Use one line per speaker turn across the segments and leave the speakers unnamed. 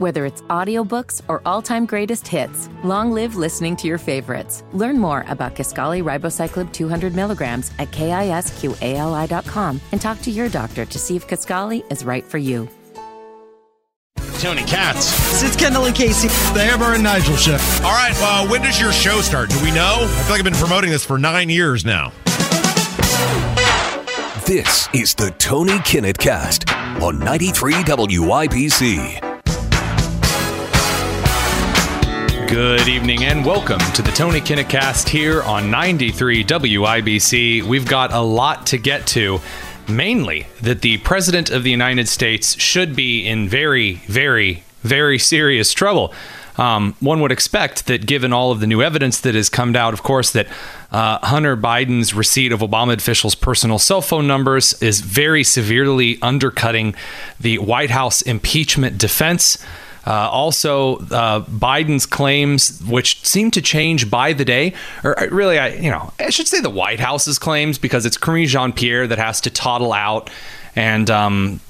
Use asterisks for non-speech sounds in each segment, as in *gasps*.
Whether it's audiobooks or all-time greatest hits, long live listening to your favorites. Learn more about Kisqali Ribociclib 200 milligrams at kisqali.com and talk to your doctor to see if Kisqali is right for you.
Tony Katz.
It's Kendall and Casey.
The Amber and Nigel show.
All right, uh, when does your show start? Do we know? I feel like I've been promoting this for nine years now.
This is the Tony Kinnett Cast on 93 WIBC.
Good evening and welcome to the Tony Kinnett Cast here on 93 WIBC. We've got a lot to get to. Mainly that the President of the United States should be in very, very, very serious trouble. Um, one would expect that, given all of the new evidence that has come out, of course, that uh, Hunter Biden's receipt of Obama officials' personal cell phone numbers is very severely undercutting the White House impeachment defense. Uh, also, uh, Biden's claims, which seem to change by the day, or uh, really, I you know, I should say the White House's claims because it's Karine Jean Pierre that has to toddle out and. Um,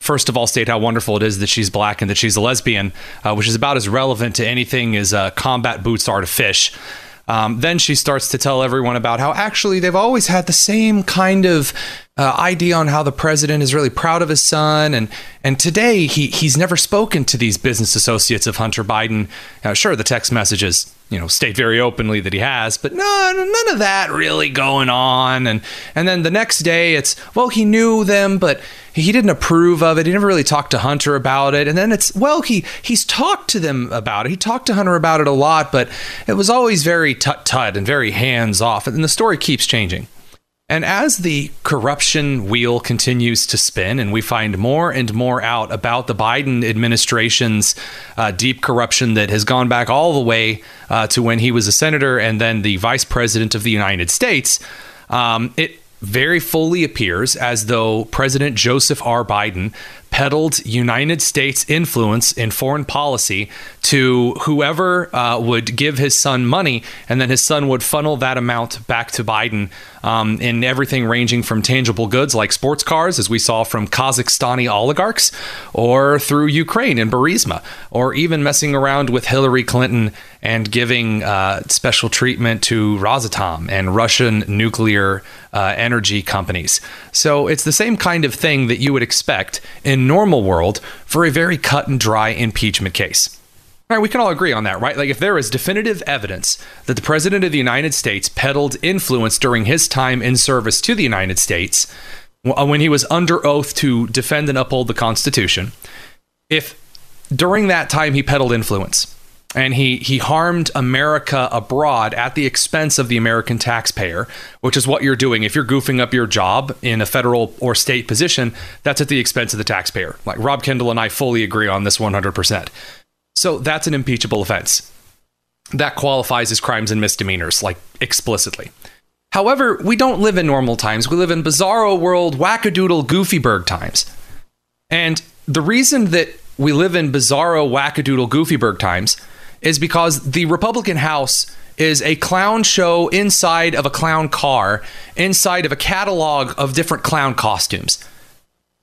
First of all, state how wonderful it is that she's black and that she's a lesbian, uh, which is about as relevant to anything as combat boots are to fish. Um, then she starts to tell everyone about how actually they've always had the same kind of uh, idea on how the president is really proud of his son, and and today he he's never spoken to these business associates of Hunter Biden. Uh, sure, the text messages you know state very openly that he has but no none of that really going on. And and then the next day it's well he knew them but he didn't approve of it. He never really talked to hunter about it. And then it's well he he's talked to them about it. He talked to hunter about it a lot but it was always very tut tut and very hands off and the story keeps changing and as the corruption wheel continues to spin, and we find more and more out about the Biden administration's uh, deep corruption that has gone back all the way uh, to when he was a senator and then the vice president of the United States, um, it very fully appears as though President Joseph R. Biden peddled United States influence in foreign policy to whoever uh, would give his son money, and then his son would funnel that amount back to Biden um, in everything ranging from tangible goods like sports cars, as we saw from Kazakhstani oligarchs, or through Ukraine and Burisma, or even messing around with Hillary Clinton and giving uh, special treatment to Rosatom and Russian nuclear uh, energy companies. So it's the same kind of thing that you would expect in normal world for a very cut and dry impeachment case. All right, we can all agree on that, right? Like, if there is definitive evidence that the President of the United States peddled influence during his time in service to the United States, uh, when he was under oath to defend and uphold the Constitution, if during that time he peddled influence, and he he harmed America abroad at the expense of the American taxpayer, which is what you're doing if you're goofing up your job in a federal or state position. That's at the expense of the taxpayer. Like Rob Kendall and I fully agree on this 100%. So that's an impeachable offense. That qualifies as crimes and misdemeanors, like explicitly. However, we don't live in normal times. We live in bizarro world, wackadoodle, goofyberg times. And the reason that we live in bizarro, wackadoodle, goofyberg times is because the Republican House is a clown show inside of a clown car, inside of a catalog of different clown costumes.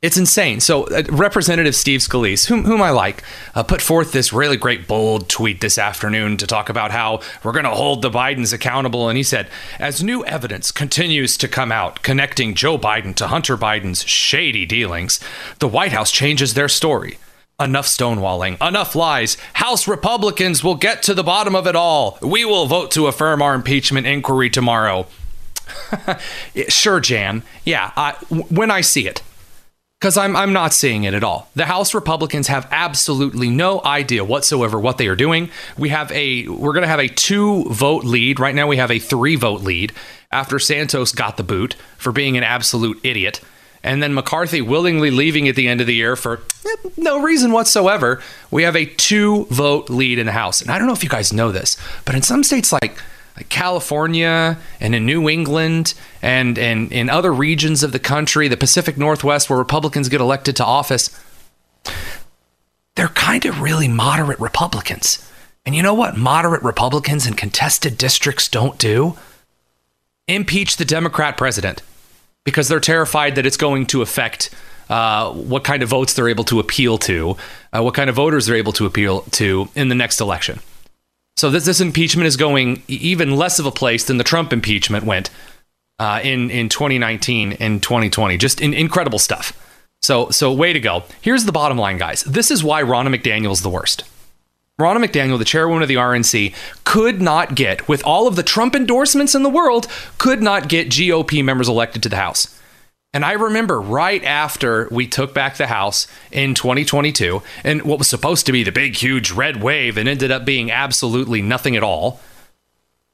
It's insane. So, uh, Representative Steve Scalise, whom, whom I like, uh, put forth this really great, bold tweet this afternoon to talk about how we're going to hold the Bidens accountable. And he said, as new evidence continues to come out connecting Joe Biden to Hunter Biden's shady dealings, the White House changes their story. Enough stonewalling, enough lies. House Republicans will get to the bottom of it all. We will vote to affirm our impeachment inquiry tomorrow. *laughs* sure, Jan. Yeah, I, when I see it. Because I'm, I'm not seeing it at all. The House Republicans have absolutely no idea whatsoever what they are doing. We have a we're going to have a two vote lead. Right now we have a three vote lead after Santos got the boot for being an absolute idiot and then McCarthy willingly leaving at the end of the year for eh, no reason whatsoever, we have a two vote lead in the House. And I don't know if you guys know this, but in some states like, like California and in New England and, and in other regions of the country, the Pacific Northwest, where Republicans get elected to office, they're kind of really moderate Republicans. And you know what moderate Republicans in contested districts don't do? Impeach the Democrat president because they're terrified that it's going to affect uh, what kind of votes they're able to appeal to, uh, what kind of voters they're able to appeal to in the next election. So this, this impeachment is going even less of a place than the Trump impeachment went uh, in in 2019 and 2020. Just in, incredible stuff. So so way to go. Here's the bottom line, guys. This is why Ronna McDaniel's the worst. Ronna McDaniel, the chairwoman of the RNC, could not get, with all of the Trump endorsements in the world, could not get GOP members elected to the House. And I remember right after we took back the House in 2022, and what was supposed to be the big, huge red wave and ended up being absolutely nothing at all.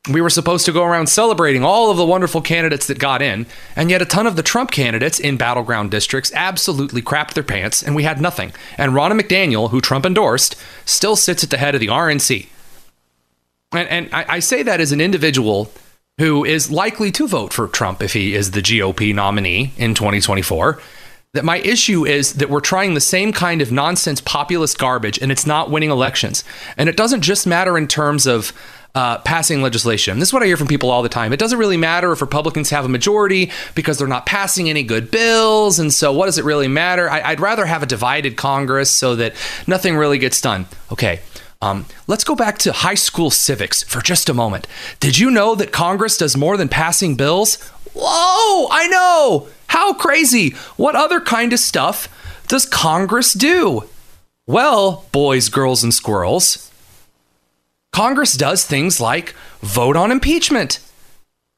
We were supposed to go around celebrating all of the wonderful candidates that got in, and yet a ton of the Trump candidates in battleground districts absolutely crapped their pants, and we had nothing. And Ronna McDaniel, who Trump endorsed, still sits at the head of the RNC. And, and I, I say that as an individual who is likely to vote for Trump if he is the GOP nominee in 2024. That my issue is that we're trying the same kind of nonsense populist garbage and it's not winning elections. And it doesn't just matter in terms of uh, passing legislation. This is what I hear from people all the time. It doesn't really matter if Republicans have a majority because they're not passing any good bills. And so, what does it really matter? I, I'd rather have a divided Congress so that nothing really gets done. Okay, um, let's go back to high school civics for just a moment. Did you know that Congress does more than passing bills? Whoa, I know! How crazy! What other kind of stuff does Congress do? Well, boys, girls, and squirrels, Congress does things like vote on impeachment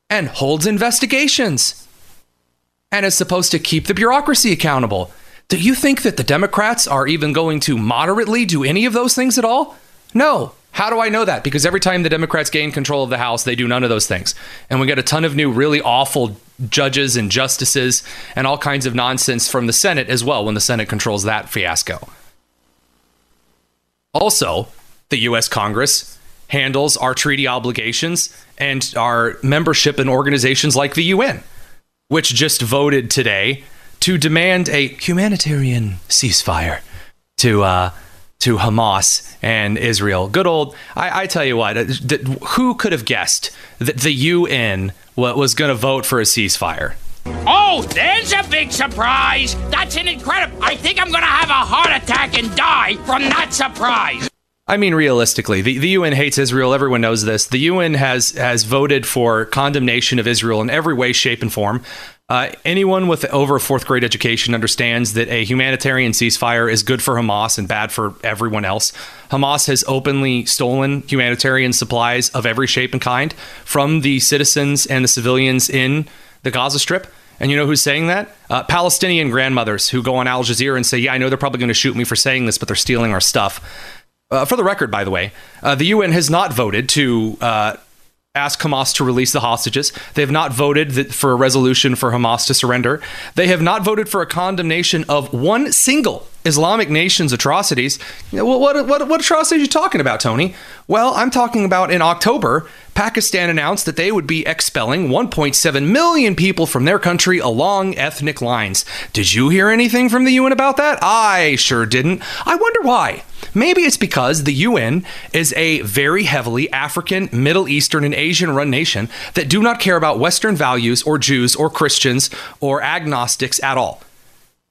and holds investigations and is supposed to keep the bureaucracy accountable. Do you think that the Democrats are even going to moderately do any of those things at all? No. How do I know that? Because every time the Democrats gain control of the House, they do none of those things. And we get a ton of new, really awful judges and justices and all kinds of nonsense from the Senate as well when the Senate controls that fiasco. Also, the U.S. Congress handles our treaty obligations and our membership in organizations like the UN, which just voted today to demand a humanitarian ceasefire to uh, to Hamas and Israel. Good old, I, I tell you what, uh, who could have guessed that the UN was going to vote for a ceasefire?
Oh, there's a big surprise! That's an incredible. I think I'm gonna have a heart attack and die from that surprise.
I mean, realistically, the, the UN hates Israel. Everyone knows this. The UN has has voted for condemnation of Israel in every way, shape, and form. Uh, anyone with over a fourth grade education understands that a humanitarian ceasefire is good for Hamas and bad for everyone else. Hamas has openly stolen humanitarian supplies of every shape and kind from the citizens and the civilians in the Gaza Strip. And you know who's saying that? Uh, Palestinian grandmothers who go on Al Jazeera and say, Yeah, I know they're probably going to shoot me for saying this, but they're stealing our stuff. Uh, for the record, by the way, uh, the UN has not voted to uh, ask Hamas to release the hostages. They have not voted for a resolution for Hamas to surrender. They have not voted for a condemnation of one single Islamic nation's atrocities. What, what, what, what atrocities are you talking about, Tony? Well, I'm talking about in October, Pakistan announced that they would be expelling 1.7 million people from their country along ethnic lines. Did you hear anything from the UN about that? I sure didn't. I wonder why. Maybe it's because the UN is a very heavily African, Middle Eastern, and Asian run nation that do not care about Western values or Jews or Christians or agnostics at all.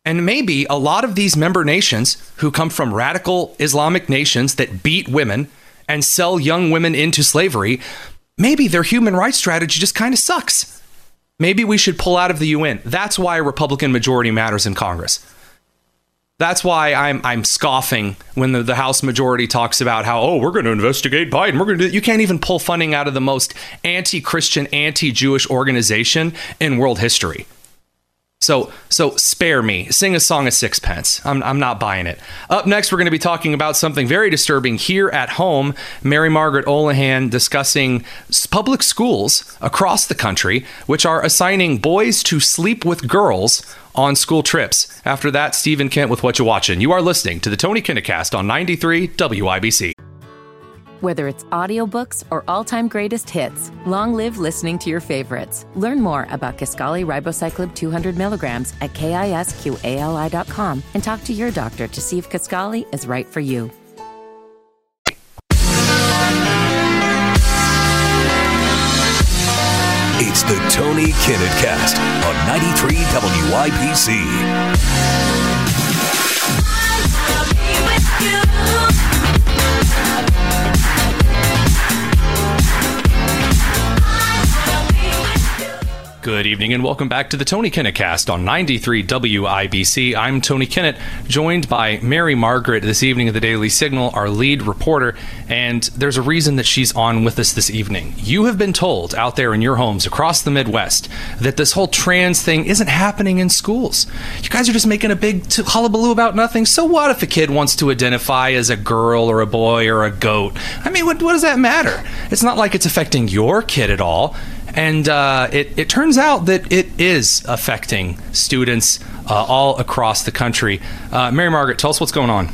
And maybe a lot of these member nations who come from radical Islamic nations that beat women and sell young women into slavery, maybe their human rights strategy just kind of sucks. Maybe we should pull out of the UN. That's why a Republican majority matters in Congress. That's why I'm I'm scoffing when the, the House majority talks about how oh we're going to investigate Biden. We're going to you can't even pull funding out of the most anti-Christian, anti-Jewish organization in world history. So, so spare me. Sing a song of sixpence. I'm, I'm not buying it. Up next, we're going to be talking about something very disturbing here at home. Mary Margaret Olohan discussing public schools across the country, which are assigning boys to sleep with girls on school trips. After that, Stephen Kent with What You Watching. You are listening to the Tony Kinnett on 93 WIBC.
Whether it's audiobooks or all-time greatest hits, long live listening to your favorites. Learn more about Kisqali Ribociclib 200 milligrams at kisqali.com and talk to your doctor to see if Kisqali is right for you.
It's the Tony Kinnett Cast on 93 WIBC.
Good evening and welcome back to the Tony Kinnett Cast on 93 WIBC. I'm Tony Kinnett, joined by Mary Margaret this evening at the Daily Signal, our lead reporter, and there's a reason that she's on with us this evening. You have been told out there in your homes across the Midwest that this whole trans thing isn't happening in schools. You guys are just making a big t- hullabaloo about nothing. So what if a kid wants to identify as a girl or a boy or a goat? I mean, what, what does that matter? It's not like it's affecting your kid at all. And uh, it, it turns out that it is affecting students uh, all across the country. Uh, Mary Margaret, tell us what's going on.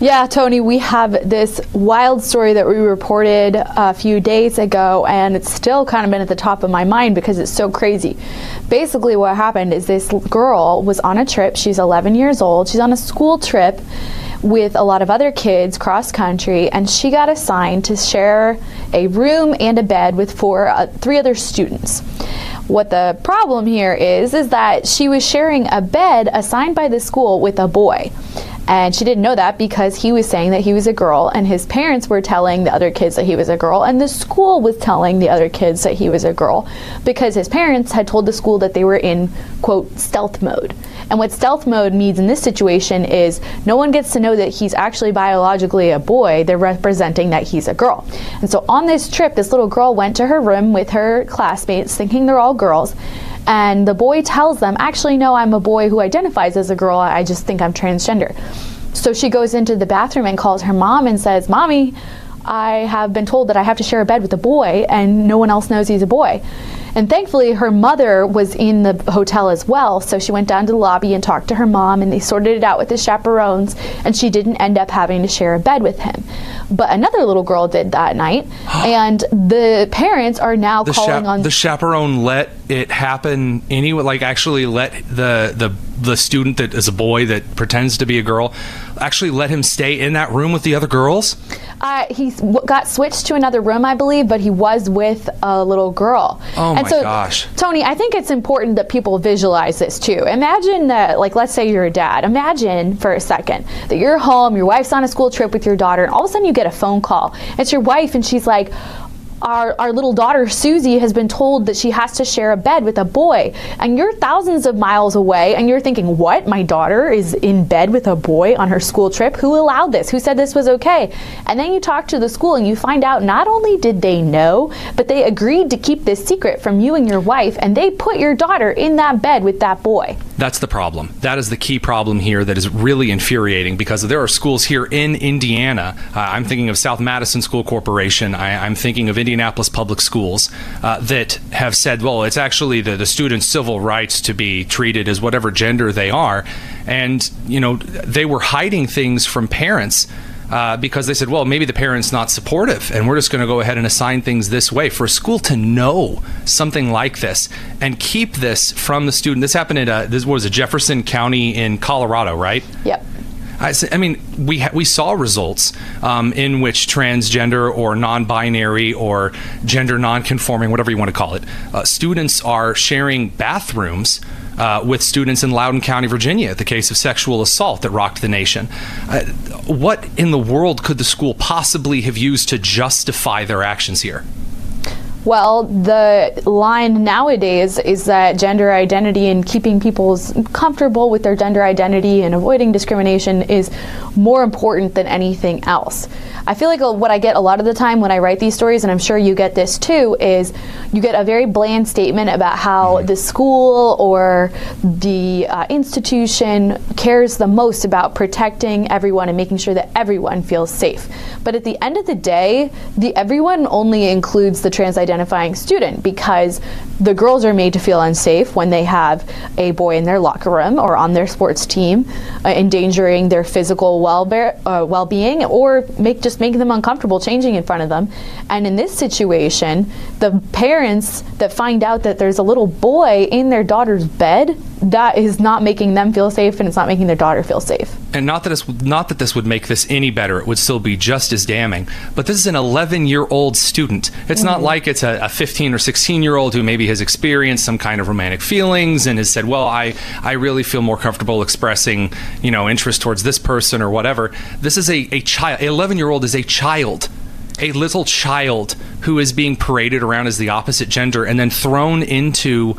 Yeah, Tony, we have this wild story that we reported a few days ago, and it's still kind of been at the top of my mind because it's so crazy. Basically, what happened is this girl was on a trip. She's 11 years old. She's on a school trip with a lot of other kids cross country, and she got assigned to share a room and a bed with four, uh, three other students. What the problem here is, is that she was sharing a bed assigned by the school with a boy. And she didn't know that because he was saying that he was a girl, and his parents were telling the other kids that he was a girl, and the school was telling the other kids that he was a girl because his parents had told the school that they were in, quote, stealth mode. And what stealth mode means in this situation is no one gets to know that he's actually biologically a boy, they're representing that he's a girl. And so on this trip, this little girl went to her room with her classmates, thinking they're all girls. And the boy tells them, actually, no, I'm a boy who identifies as a girl. I just think I'm transgender. So she goes into the bathroom and calls her mom and says, Mommy, I have been told that I have to share a bed with a boy, and no one else knows he's a boy. And thankfully, her mother was in the hotel as well, so she went down to the lobby and talked to her mom, and they sorted it out with the chaperones, and she didn't end up having to share a bed with him. But another little girl did that night, *gasps* and the parents are now
The,
calling
cha-
on
the chaperone let it happen anyway, like actually let the, the, the student that is a boy that pretends to be a girl actually let him stay in that room with the other girls?
Uh, he got switched to another room, I believe, but he was with a little girl.
Oh
and
my
so,
gosh.
Tony, I think it's important that people visualize this too. Imagine that, like, let's say you're a dad. Imagine for a second that you're home, your wife's on a school trip with your daughter, and all of a sudden you get a phone call. It's your wife, and she's like, our, our little daughter Susie has been told that she has to share a bed with a boy, and you're thousands of miles away, and you're thinking, What? My daughter is in bed with a boy on her school trip? Who allowed this? Who said this was okay? And then you talk to the school and you find out not only did they know, but they agreed to keep this secret from you and your wife, and they put your daughter in that bed with that boy.
That's the problem. That is the key problem here that is really infuriating because there are schools here in Indiana. Uh, I'm thinking of South Madison School Corporation. I, I'm thinking of Indianapolis Public Schools uh, that have said, well, it's actually the, the students' civil rights to be treated as whatever gender they are. And, you know, they were hiding things from parents. Uh, because they said, well, maybe the parent's not supportive, and we're just going to go ahead and assign things this way. For a school to know something like this and keep this from the student, this happened at uh, this was a Jefferson County in Colorado, right?
Yep.
I mean, we ha- we saw results um, in which transgender or non-binary or gender non-conforming, whatever you want to call it, uh, students are sharing bathrooms. Uh, with students in Loudoun County, Virginia, the case of sexual assault that rocked the nation. Uh, what in the world could the school possibly have used to justify their actions here?
Well, the line nowadays is that gender identity and keeping people comfortable with their gender identity and avoiding discrimination is more important than anything else. I feel like what I get a lot of the time when I write these stories, and I'm sure you get this too, is you get a very bland statement about how the school or the uh, institution cares the most about protecting everyone and making sure that everyone feels safe. But at the end of the day, the everyone only includes the trans identifying student because the girls are made to feel unsafe when they have a boy in their locker room or on their sports team, uh, endangering their physical well uh, well-being or make just making them uncomfortable changing in front of them. And in this situation, the parents that find out that there's a little boy in their daughter's bed that is not making them feel safe and it's not making their daughter feel safe.
And not that it's not that this would make this any better; it would still be just as damning. But this is an 11-year-old student. It's not mm-hmm. like it's a, a 15 or 16-year-old who maybe has experienced some kind of romantic feelings and has said, "Well, I I really feel more comfortable expressing, you know, interest towards this person or whatever." This is a a child. 11-year-old is a child a little child who is being paraded around as the opposite gender and then thrown into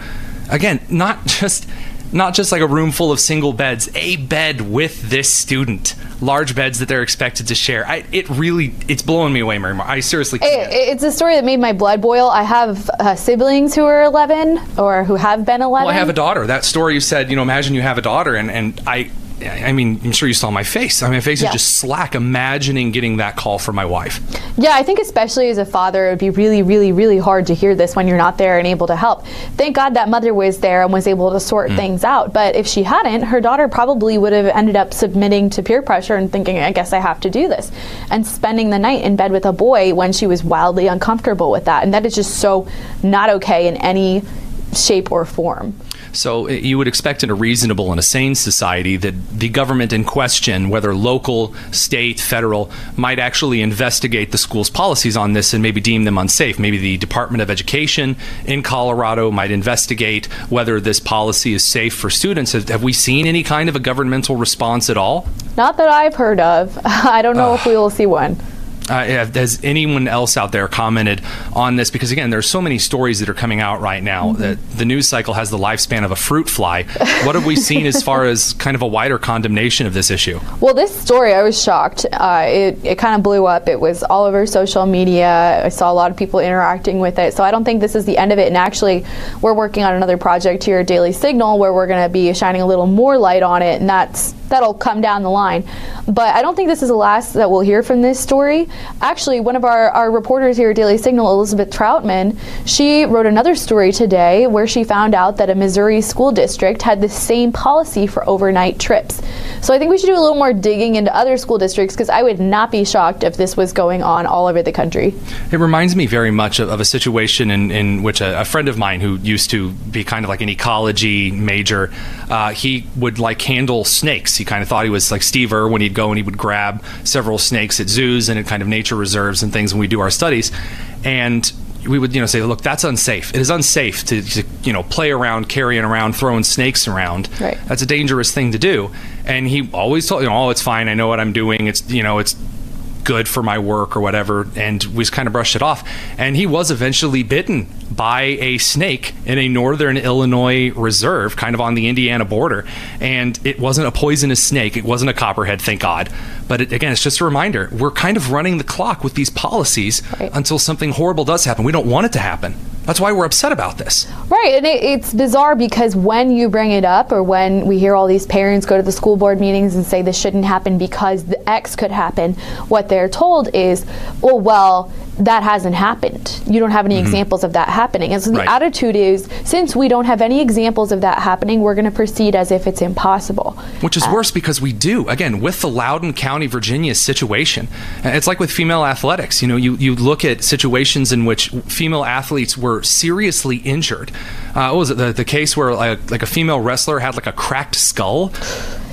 again not just not just like a room full of single beds a bed with this student large beds that they're expected to share I, it really it's blowing me away Mary Mar- i seriously can't.
It, it's a story that made my blood boil. I have uh, siblings who are 11 or who have been 11.
well i have a daughter that story you said you know imagine you have a daughter and and i I mean, I'm sure you saw my face. I mean, my face
Yeah.
is just slack imagining getting that call from my wife.
Yeah, I think especially as a father, it would be really, really, really hard to hear this when you're not there and able to help. Thank God that mother was there and was able to
Mm.
sort things out. But if she hadn't, her daughter probably would have ended up submitting to peer pressure and thinking, I guess I have to do this. And spending the night in bed with a boy when she was wildly uncomfortable with that. And that is just so not okay in any shape or form.
So uh, you would expect in a reasonable and a sane society that the government in question, whether local, state, federal, might actually investigate the school's policies on this and maybe deem them unsafe. Maybe the Department of Education in Colorado might investigate whether this policy is safe for students. Have, have we seen any kind of a governmental response at all?
Not that I've heard of. *laughs* I don't know if we will see one.
Uh, has anyone else out there commented on this? Because again, there's so many stories that are coming out right now that the news cycle has the lifespan of a fruit fly. *laughs* what have we seen as far as kind of a wider condemnation of this issue?
Well, this story, I was shocked. Uh, it it kind of blew up. It was all over social media. I saw a lot of people interacting with it. So I don't think this is the end of it. And actually, we're working on another project here at Daily Signal where we're going to be shining a little more light on it, and that's that'll come down the line. But I don't think this is the last that we'll hear from this story. Actually, one of our, our reporters here at Daily Signal, Elizabeth Troutman, she wrote another story today where she found out that a Missouri school district had the same policy for overnight trips. So I think we should do a little more digging into other school districts because I would not be shocked if this was going on all over the country.
It reminds me very much of, of a situation in, in which a, a friend of mine who used to be kind of like an ecology major, uh, he would like handle snakes. He kind of thought he was like Steve Irwin when he'd go and he would grab several snakes at zoos and at kind of nature reserves and things when we do our studies. And we would, you know, say, look, that's unsafe. It is unsafe to, to you know, play around, carrying around, throwing snakes around.
Right.
That's a dangerous thing to do. And he always told, you know, oh, it's fine. I know what I'm doing. It's, you know, it's good for my work or whatever and we just kind of brushed it off. And he was eventually bitten by a snake in a northern illinois reserve kind of on the indiana border. And it wasn't a poisonous snake it wasn't a copperhead thank god. But it, again it's just a reminder we're kind of running the clock with these policies
Right.
until something horrible does happen. We don't want it to happen that's why we're upset about this.
Right, and it, it's bizarre because when you bring it up, or when we hear all these parents go to the school board meetings and say this shouldn't happen because the X could happen, what they're told is, oh, well, that hasn't happened. You don't have any examples of that happening. And so the
Right.
attitude is, since we don't have any examples of that happening, we're going to proceed as if it's impossible.
Which is worse because we do. Again, with the Loudoun County, Virginia situation, uh, it's like with female athletics. You know, you, you look at situations in which female athletes were seriously injured. Uh, what was it? The, the case where like, like a female wrestler had like a cracked skull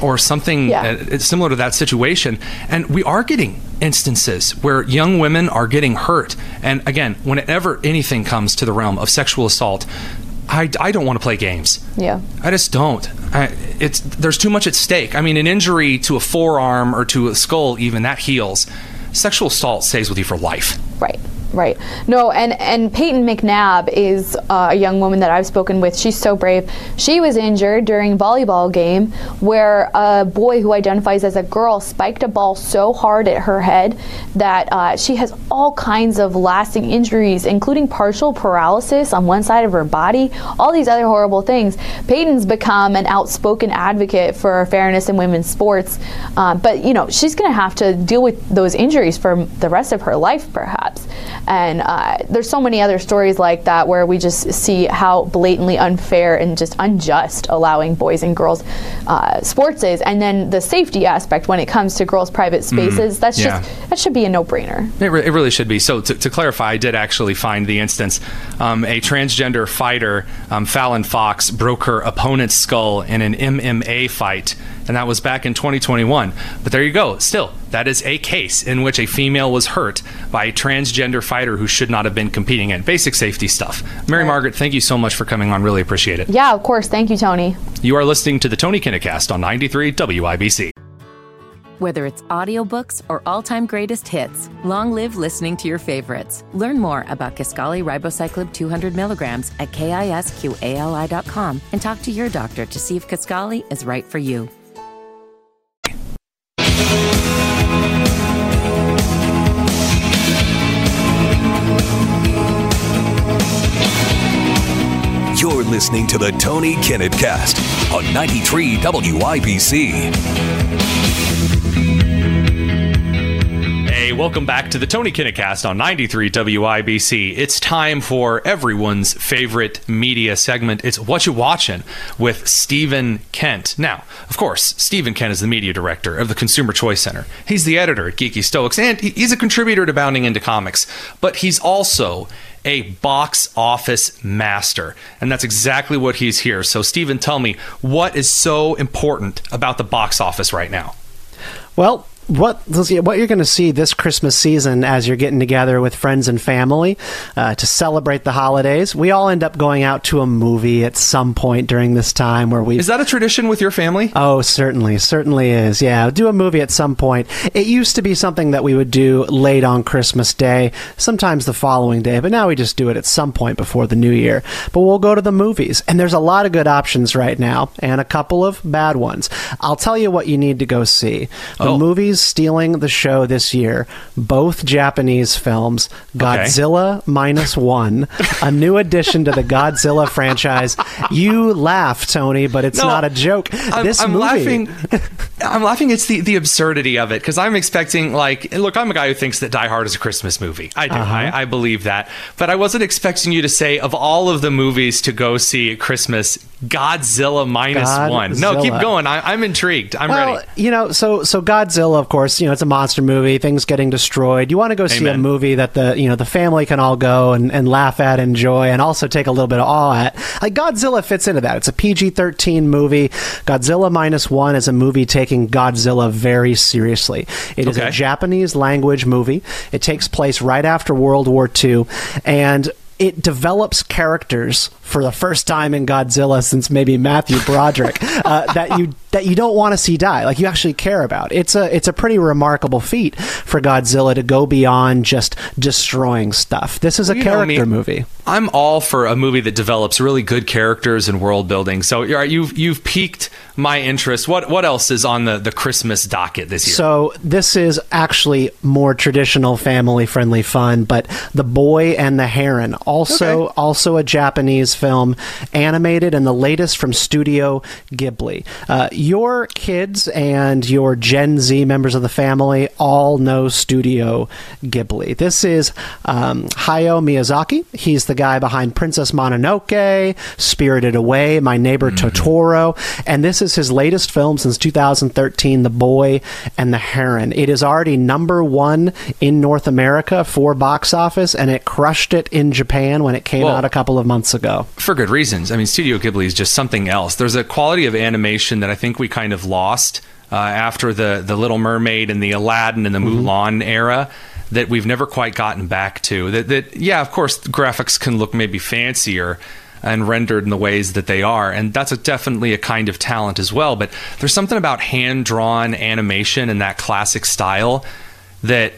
or something
Yeah.
uh, similar to that situation. And we are getting instances where young women are getting hurt. And again, whenever anything comes to the realm of sexual assault, I, I don't want to play games.
Yeah.
I just don't. I, it's there's too much at stake. I mean, an injury to a forearm or to a skull, even that heals. Sexual assault stays with you for life.
Right, right. No, and and Peyton McNabb is uh, a young woman that I've spoken with. She's so brave. She was injured during volleyball game where a boy who identifies as a girl spiked a ball so hard at her head that uh, she has all kinds of lasting injuries, including partial paralysis on one side of her body. All these other horrible things. Peyton's become an outspoken advocate for fairness in women's sports, uh, but you know she's going to have to deal with those injuries for the rest of her life, perhaps. And uh, there's so many other stories like that where we just see how blatantly unfair and just unjust allowing boys and girls uh, sports is. And then the safety aspect when it comes to girls' private spaces, that's
yeah.
just that should be a no-brainer.
It, re- it really should be. So, to, to clarify, I did actually find the instance. Um, a transgender fighter, um, Fallon Fox, broke her opponent's skull in an MMA fight, and that was back in 2021. But there you go. Still, that is a case in which a female was hurt by a transgender fighter who should not have been competing in. Basic safety stuff. Mary Margaret, thank you so much for coming on. Really appreciate it.
Yeah, of course. Thank you, Tony.
You are listening to the Tony Kinnecast on 93 WIBC.
Whether it's audiobooks or all-time greatest hits, long live listening to your favorites. Learn more about Kisqali Ribociclib 200 milligrams at kisqali.com and talk to your doctor to see if Kisqali is right for you.
Listening to the Tony Kinnett Cast on 93 WIBC.
Hey, welcome back to the Tony Kinnecast on 93 WIBC. It's time for everyone's favorite media segment. It's What You Watching with Stephen Kent. Now, of course, Stephen Kent is the media director of the Consumer Choice Center. He's the editor at Geeky Stoics, and he's a contributor to Bounding into Comics. But he's also a box office master. And that's exactly what he's here. So, Stephen, tell me, what is so important about the box office right now?
Well, what what you're going to see this Christmas season as you're getting together with friends and family uh, to celebrate the holidays, we all end up going out to a movie at some point during this time where we
Is that a tradition with your family?
Oh, certainly, certainly is. Yeah, do a movie at some point. It used to be something that we would do late on Christmas Day, sometimes the following day, but now we just do it at some point before the new year. But we'll go to the movies, and there's a lot of good options right now, and a couple of bad ones. I'll tell you what you need to go see. The
Oh.
movies stealing the show this year, both Japanese films, Godzilla minus one, a new addition to the Godzilla franchise. You laugh, Tony, but it's
No,
not a joke.
I'm,
this
I'm
movie,
laughing. *laughs* I'm laughing. It's the, the absurdity of it because I'm expecting like look. I'm a guy who thinks that Die Hard is a Christmas movie. I do.
Uh-huh.
I, I believe that. But I wasn't expecting you to say of all of the movies to go see at Christmas, Godzilla minus one. No, keep going. I, I'm intrigued. I'm
well,
ready.
you know, so so Godzilla, of course, you know, it's a monster movie. Things getting destroyed. You want to go see a movie that the you know the family can all go and, and laugh at, enjoy, and also take a little bit of awe at. Like Godzilla fits into that. It's a PG-13 movie. Godzilla minus one is a movie taking Godzilla very seriously. It is
Okay.
a Japanese language movie. It takes place right after World War II, and it develops characters for the first time in Godzilla since maybe Matthew Broderick uh, that you *laughs* that you don't want to see die, like you actually care about. It's a it's a pretty remarkable feat for Godzilla to go beyond just destroying stuff. This is a
You know
character
me.
movie.
I'm all for a movie that develops really good characters and world building. So you're- you've you've piqued my interest. What what else is on the, the Christmas docket this year?
So this is actually more traditional family friendly fun, but The Boy and the Heron, also
Okay.
also a Japanese film, animated and the latest from Studio Ghibli. Uh, your kids and your Gen Z members of the family all know Studio Ghibli. This is um, Hayao Miyazaki. He's the guy behind Princess Mononoke, Spirited Away, My Neighbor Totoro, and this is his latest film since 2013, The Boy and the Heron. It is already number one in North America for box office, and it crushed it in Japan when it came
Whoa.
out a couple of months ago.
for good reasons. I mean, Studio Ghibli is just something else. There's a quality of animation that I think we kind of lost uh, after the the Little Mermaid and the Aladdin and the Mulan era that we've never quite gotten back to. That that yeah, of course, graphics can look maybe fancier and rendered in the ways that they are, and that's a, definitely a kind of talent as well. But there's something about hand drawn animation and that classic style that.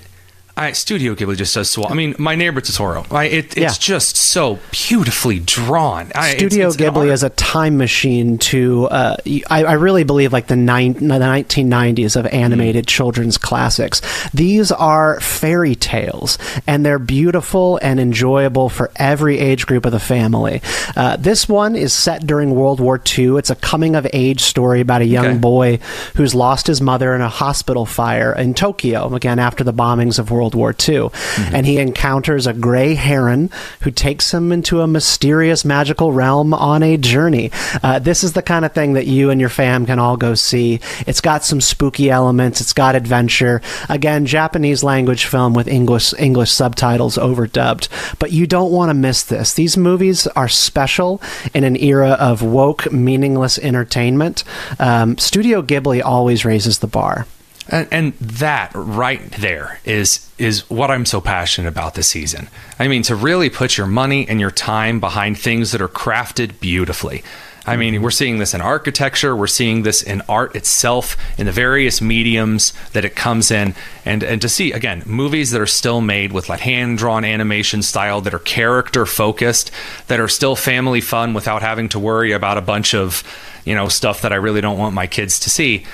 I, Studio Ghibli just does so well. I mean, My Neighbor Totoro. I, it, it's
Yeah.
just so beautifully drawn. I,
Studio
it's an
Ghibli is a time machine to. Uh, I, I really believe like the, nine, the 1990s of animated
Mm.
children's classics. These are fairy tales, and they're beautiful and enjoyable for every age group of the family. Uh, this one is set during World War II. It's a coming of age story about a young
Okay.
boy who's lost his mother in a hospital fire in Tokyo. Again, after the bombings of World World War II. And he encounters a gray heron who takes him into a mysterious magical realm on a journey. Uh, this is the kind of thing that you and your fam can all go see. It's got some spooky elements, it's got adventure. Again, Japanese language film with English English subtitles overdubbed. But you don't want to miss this. These movies are special in an era of woke, meaningless entertainment. Um, Studio Ghibli always raises the bar.
And, and that right there is is what I'm so passionate about this season. I mean, to really put your money and your time behind things that are crafted beautifully. I mean, we're seeing this in architecture, we're seeing this in art itself, in the various mediums that it comes in, and and to see again movies that are still made with like hand drawn animation style that are character focused, that are still family fun without having to worry about a bunch of you know stuff that I really don't want my kids to see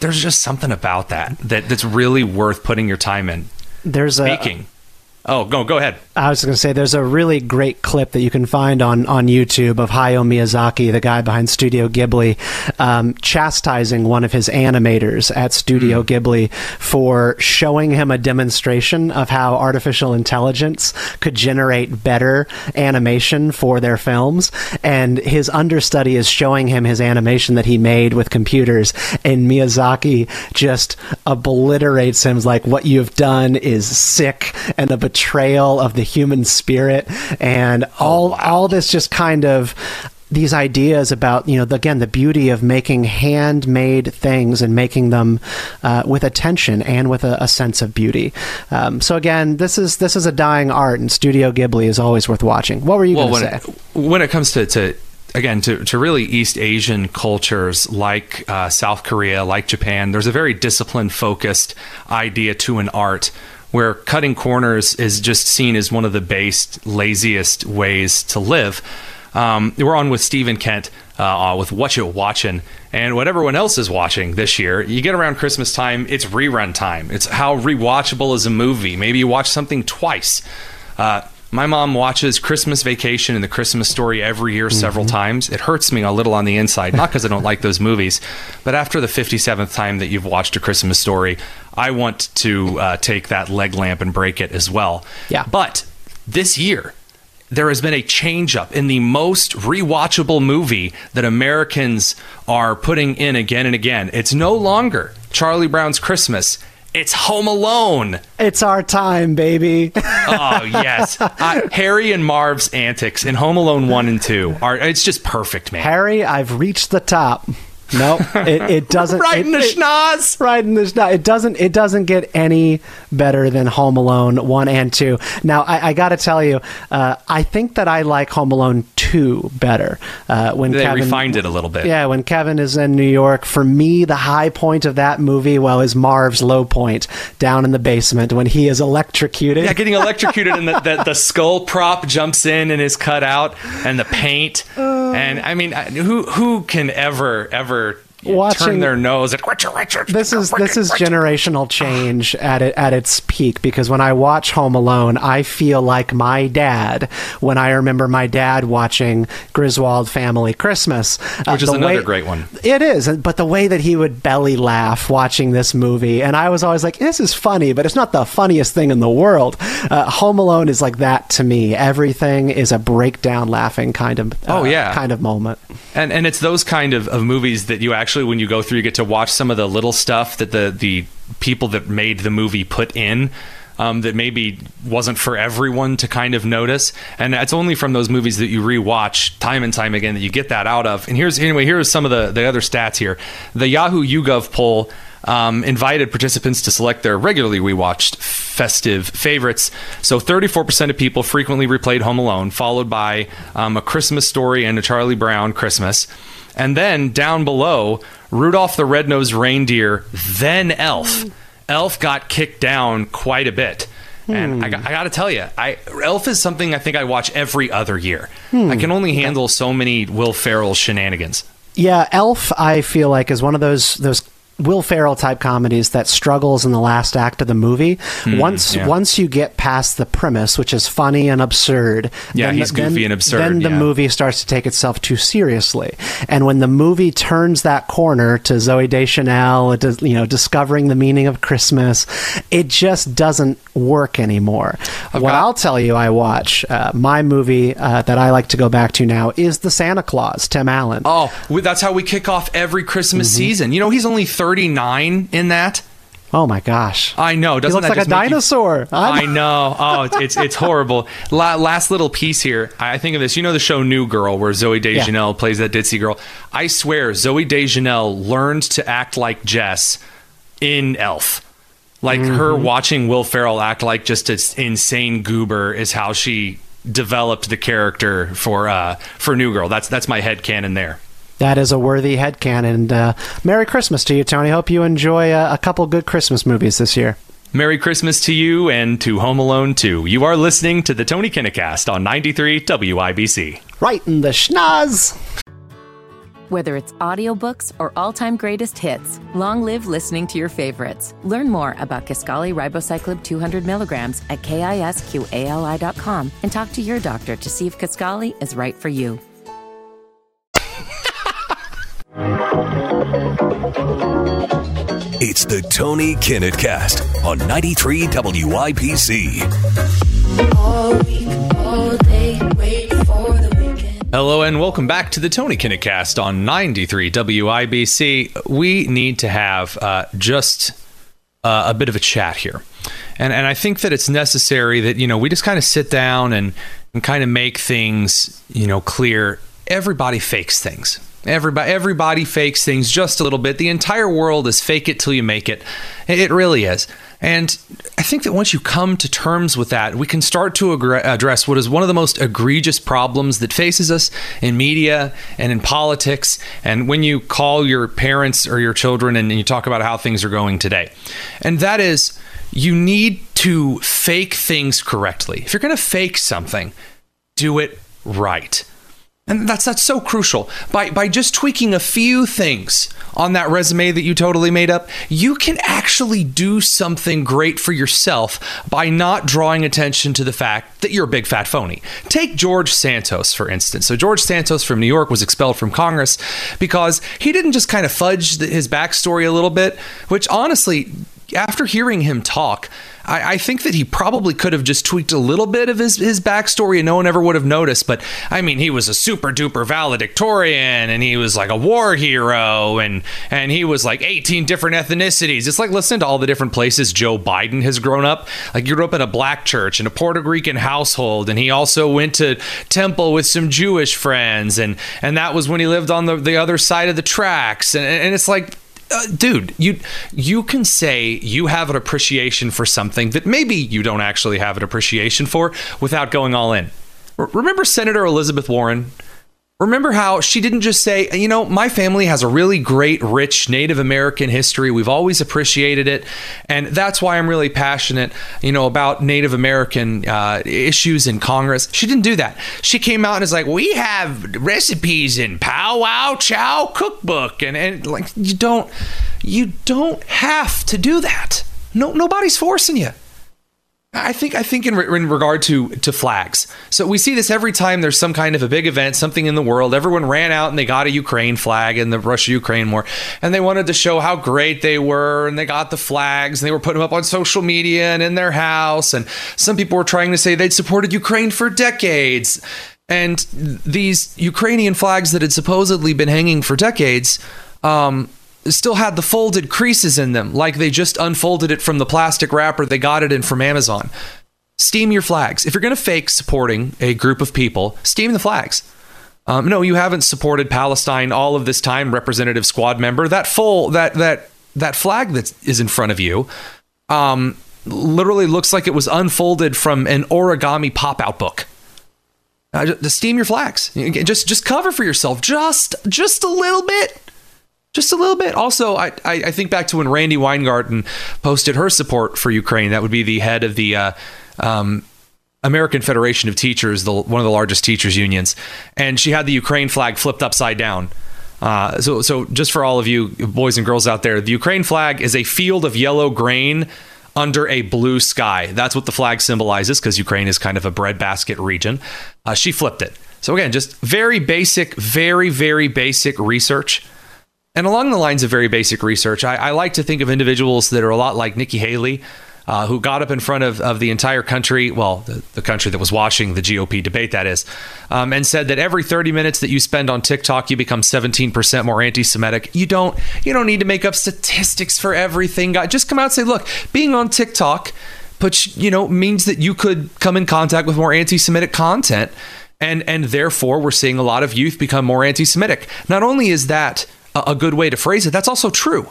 there's just something about that, that that's really worth putting your time in.
There's
Speaking. Oh, go go ahead.
I was going to say there's a really great clip that you can find on, on YouTube of Hayao Miyazaki, the guy behind Studio Ghibli, um, chastising one of his animators at Studio Ghibli for showing him a demonstration of how artificial intelligence could generate better animation for their films. And his understudy is showing him his animation that he made with computers. And Miyazaki just obliterates him, like, what you've done is sick and a betrayal of the human spirit and all all this just kind of these ideas about you know the, again the beauty of making handmade things and making them uh, with attention and with a, a sense of beauty. Um, so again, this is this is a dying art, and Studio Ghibli is always worth watching. What were you
Well,
going to
it,
say?
when it comes to, to again to, to really East Asian cultures like uh, South Korea, like Japan, there's a very discipline focused idea to an art where cutting corners is just seen as one of the based, laziest ways to live. Um, we're on with Stephen Kent uh, with What you're Watching, and what everyone else is watching this year. You get around Christmas time, it's rerun time. It's how rewatchable is a movie. Maybe you watch something twice. Uh, my mom watches Christmas Vacation and The Christmas Story every year several times. It hurts me a little on the inside, not because I don't like those movies, but after the 57th time that you've watched A Christmas Story, I want to uh, take that leg lamp and break it as well.
Yeah.
But this year, there has been a change up in the most rewatchable movie that Americans are putting in again and again. It's no longer Charlie Brown's Christmas. It's Home Alone.
It's our time, baby.
Oh yes, *laughs* uh, Harry and Marv's antics in Home Alone one and two are it's just perfect, man.
Harry, I've reached the top. No, it, it doesn't. *laughs*
right in the
it-
schnoz.
Right in the schnoz. It doesn't. It doesn't get any better than Home Alone one and two. Now, I, I got to tell you, uh, I think that I like Home Alone two better. Uh, when
They
Kevin,
refined it a little bit.
Yeah, when Kevin is in New York, for me, the high point of that movie, well, is Marv's low point down in the basement when he is electrocuted.
Yeah, getting electrocuted and the, the, the skull prop jumps in and is cut out, and the paint. And I mean, who who can ever ever
Watching-
turn their nose at
this is this is generational change at it at its peak because when I watch Home Alone, I feel like my dad when I remember my dad watching Griswold Family Christmas, Uh,
Which is another
way-
great one.
It is, but the way that he would belly laugh watching this movie, and I was always like, "This is funny," but it's not the funniest thing in the world. Uh, Home Alone is like that to me. Everything is a breakdown laughing kind of
Oh,
uh,
yeah.
kind of moment.
And and it's those kind of, of movies that you actually, when you go through, you get to watch some of the little stuff that the the people that made the movie put in. Um, that maybe wasn't for everyone to kind of notice, and it's only from those movies that you rewatch time and time again that you get that out of. And here's anyway, here's some of the the other stats here. The Yahoo YouGov poll um, invited participants to select their regularly rewatched festive favorites. So 34% of people frequently replayed Home Alone, followed by um, A Christmas Story and A Charlie Brown Christmas. And then down below, Rudolph the Red-Nosed Reindeer, then Elf. Hmm. Elf got kicked down quite a bit. And I, hmm. got- I got to tell you, I, Elf is something I think I watch every other year. I hmm. can only handle so many Will Ferrell shenanigans.
Yeah, Elf, I feel like is one of those those Will Ferrell type comedies that struggles in the last act of the movie. once
Hmm, yeah.
once you get past the premise, which is funny and absurd,
Yeah,
then
he's
the- then-
goofy and absurd,
Then the
yeah.
movie starts to take itself too seriously, and when the movie turns that corner to Zooey Deschanel, does- you know, discovering the meaning of Christmas, it just doesn't work anymore. what I'll tell you, I watch uh, my movie uh, that I like to go back to now is the Santa Claus, Tim Allen.
Oh, that's how we kick off every Christmas
Mm-hmm.
season. You know, he's only 39 in that.
Oh my gosh.
I know.
He
Doesn't
looks
that
like a
you-
dinosaur. I'm-
I know. Oh, it's it's, it's horrible. *laughs* La- last little piece here. I think of this. You know the show New Girl, where Zooey Deschanel plays that ditzy girl. I swear, Zooey Deschanel learned to act like Jess in Elf. Like her
Mm-hmm.
watching Will Ferrell act like just an insane goober is how she developed the character for uh for New Girl. That's that's my head canon there.
That is a worthy headcanon. And uh, Merry Christmas to you, Tony. Hope you enjoy uh, a couple good Christmas movies this year.
Merry Christmas to you and to Home Alone 2. You are listening to the Tony Kinnecast on 93 WIBC.
Right in the schnoz.
Whether it's audiobooks or all-time greatest hits, long live listening to your favorites. Learn more about Kisqali Ribociclib 200 milligrams at kisqali.com and talk to your doctor to see if Kisqali is right for you.
It's the Tony Kinnett Cast on 93 WIBC.
all week, all day.
Hello and welcome back to the Tony Kinnecast on 93 WIBC. We need to have uh, just uh, a bit of a chat here. And, and I think that it's necessary that, you know, we just kind of sit down and, and kind of make things, you know, clear. Everybody fakes things. Everybody, everybody fakes things just a little bit. The entire world is fake it till you make it. It really is. And I think that once you come to terms with that, we can start to address what is one of the most egregious problems that faces us in media and in politics. And when you call your parents or your children and you talk about how things are going today, and that is you need to fake things correctly. If you're going to fake something, do it right. And that's that's so crucial. By by just tweaking a few things on that resume that you totally made up, you can actually do something great for yourself by not drawing attention to the fact that you're a big fat phony. Take George Santos for instance. So George Santos from New York was expelled from Congress because he didn't just kind of fudge his backstory a little bit, which honestly after hearing him talk, I, I, think that he probably could have just tweaked a little bit of his, his backstory and no one ever would have noticed. But I mean, he was a super duper valedictorian and he was like a war hero and, and he was like 18 different ethnicities. It's like listen to all the different places Joe Biden has grown up. Like he grew up in a black church in a Puerto Rican household and he also went to temple with some Jewish friends and, and that was when he lived on the, the other side of the tracks. And, and it's like, uh, dude, you you can say you have an appreciation for something that maybe you don't actually have an appreciation for without going all in. R- remember Senator Elizabeth Warren? Remember how she didn't just say, you know, my family has a really great, rich Native American history. We've always appreciated it. And that's why I'm really passionate, you know, about Native American uh, issues in Congress. She didn't do that. She came out and is like, we have recipes in Pow Wow Chow cookbook. And, and like, you don't, you don't have to do that. No, nobody's forcing you. I think I think in, re- in regard to to flags. So we see this every time there's some kind of a big event, something in the world. Everyone ran out and they got a Ukraine flag in the Russia-Ukraine war, and they wanted to show how great they were, and they got the flags and they were putting them up on social media and in their house. And some people were trying to say they'd supported Ukraine for decades. And these Ukrainian flags that had supposedly been hanging for decades, um, still had the folded creases in them, like they just unfolded it from the plastic wrapper they got it in from Amazon. Steam your flags. If you're going to fake supporting a group of people, steam the flags. Um, no, you haven't supported Palestine all of this time, Representative Squad member. That full that that that flag that is in front of you, um, literally looks like it was unfolded from an origami pop-out book. Uh, just steam your flags. Just just cover for yourself, just just a little bit just a little bit. Also, I, I, think back to when Randi Weingarten posted her support for Ukraine. That would be the head of the uh, um, American Federation of Teachers, the, one of the largest teachers unions, and she had the Ukraine flag flipped upside down. Uh, so, so just for all of you boys and girls out there, the Ukraine flag is a field of yellow grain under a blue sky. That's what the flag symbolizes because Ukraine is kind of a breadbasket region. Uh, she flipped it. So, again, just very basic, very, very basic research. And along the lines of very basic research, I, I like to think of individuals that are a lot like Nikki Haley, uh, who got up in front of, of the entire country, well, the, the country that was watching the GOP debate, that is, um, and said that every 30 minutes that you spend on TikTok, you become 17% more anti-Semitic. You don't you don't need to make up statistics for everything. Just come out and say, look, being on TikTok, but you know, means that you could come in contact with more anti-Semitic content, and and therefore we're seeing a lot of youth become more anti-Semitic. Not only is that a, good way to phrase it, that's also true.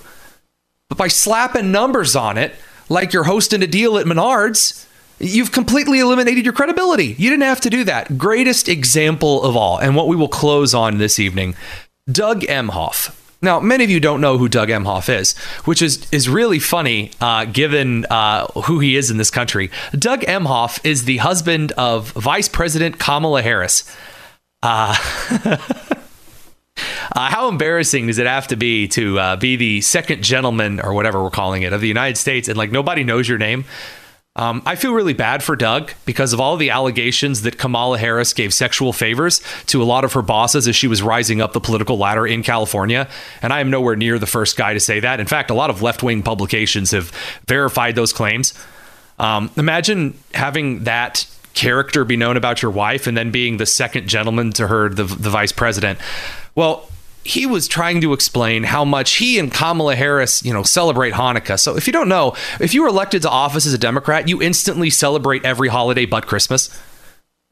But by slapping numbers on it, like you're hosting a deal at Menards, you've completely eliminated your credibility. You didn't have to do that. Greatest example of all, and what we will close on this evening Doug Emhoff. Now, many of you don't know who Doug Emhoff is, which is, is really funny uh, given uh, who he is in this country. Doug Emhoff is the husband of Vice President Kamala Harris. Uh, *laughs* Uh, how embarrassing does it have to be to uh, be the second gentleman or whatever we're calling it of the United States and like nobody knows your name? Um, I feel really bad for Doug because of all the allegations that Kamala Harris gave sexual favors to a lot of her bosses as she was rising up the political ladder in California. And I am nowhere near the first guy to say that. In fact, a lot of left wing publications have verified those claims. Um, imagine having that character be known about your wife and then being the second gentleman to her, the, the vice president. Well, he was trying to explain how much he and Kamala Harris, you know, celebrate Hanukkah. So if you don't know, if you were elected to office as a Democrat, you instantly celebrate every holiday but Christmas.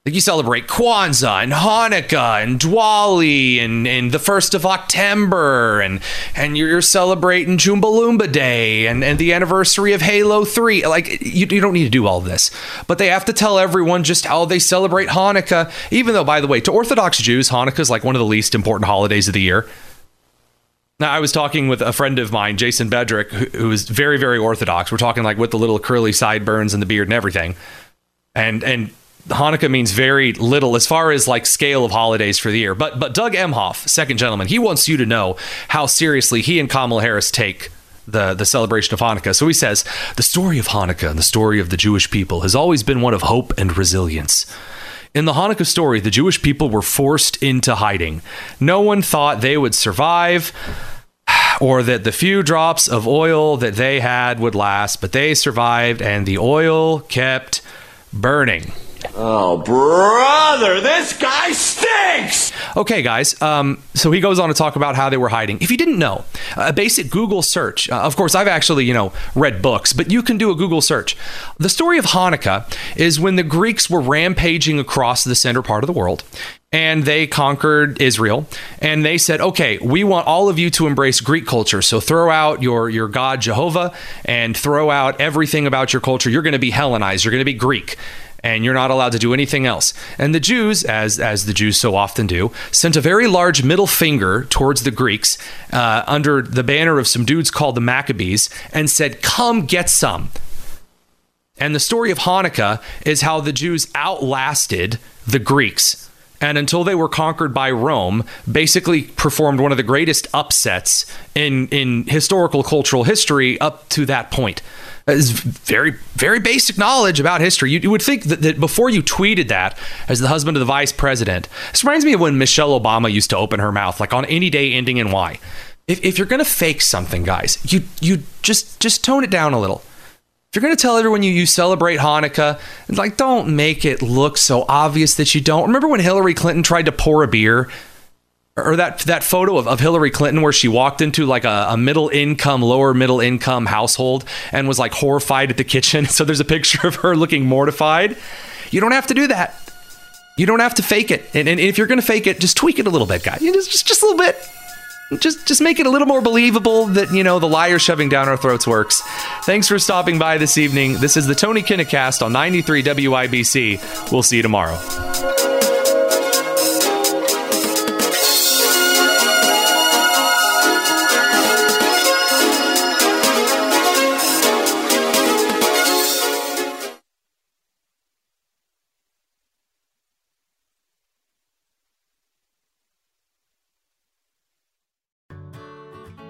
Like you celebrate Kwanzaa and Hanukkah and Diwali and, and the first of October and and you're celebrating Jumbalumba Day and, and the anniversary of Halo 3. Like you, you don't need to do all this. But they have to tell everyone just how they celebrate Hanukkah, even though, by the way, to Orthodox Jews, Hanukkah is like one of the least important holidays of the year. Now, I was talking with a friend of mine, Jason Bedrick, who, who is very, very Orthodox. We're talking like with the little curly sideburns and the beard and everything. And and Hanukkah means very little as far as like scale of holidays for the year. But but Doug Emhoff, second gentleman, he wants you to know how seriously he and Kamala Harris take the, the celebration of Hanukkah. So he says, the story of Hanukkah and the story of the Jewish people has always been one of hope and resilience. In the Hanukkah story, the Jewish people were forced into hiding. No one thought they would survive or that the few drops of oil that they had would last, but they survived and the oil kept burning.
Oh, brother, this guy stinks!
Okay, guys. Um, so he goes on to talk about how they were hiding. If you didn't know, a basic Google search. Uh, of course, I've actually, you know, read books, but you can do a Google search. The story of Hanukkah is when the Greeks were rampaging across the center part of the world. And they conquered Israel, and they said, "Okay, we want all of you to embrace Greek culture. So throw out your your god Jehovah, and throw out everything about your culture. You're going to be Hellenized. You're going to be Greek." And you're not allowed to do anything else. And the Jews, as as the Jews so often do, sent a very large middle finger towards the Greeks uh, under the banner of some dudes called the Maccabees, and said, "Come get some." And the story of Hanukkah is how the Jews outlasted the Greeks. And until they were conquered by Rome, basically performed one of the greatest upsets in, in historical cultural history up to that point is very, very basic knowledge about history. You, you would think that, that, before you tweeted that as the husband of the vice president, this reminds me of when Michelle Obama used to open her mouth, like on any day ending in Y. If, if you're to fake something, guys, you you just just tone it down a little. If you're going to tell everyone you, you celebrate Hanukkah, like don't make it look so obvious that you don't. Remember when Hillary Clinton tried to pour a beer or that that photo of, of Hillary Clinton where she walked into like a, a, middle income, lower middle income household and was like horrified at the kitchen. *laughs* So there's a picture of her looking mortified. You don't have to do that. You don't have to fake it. And, and if you're going to fake it, just tweak it a little bit, guys. Just, just just a little bit. Just just make it a little more believable that you know the liar shoving down our throats works. Thanks for stopping by this evening. This is the Tony Kinnett on 93 WIBC. We'll see you tomorrow.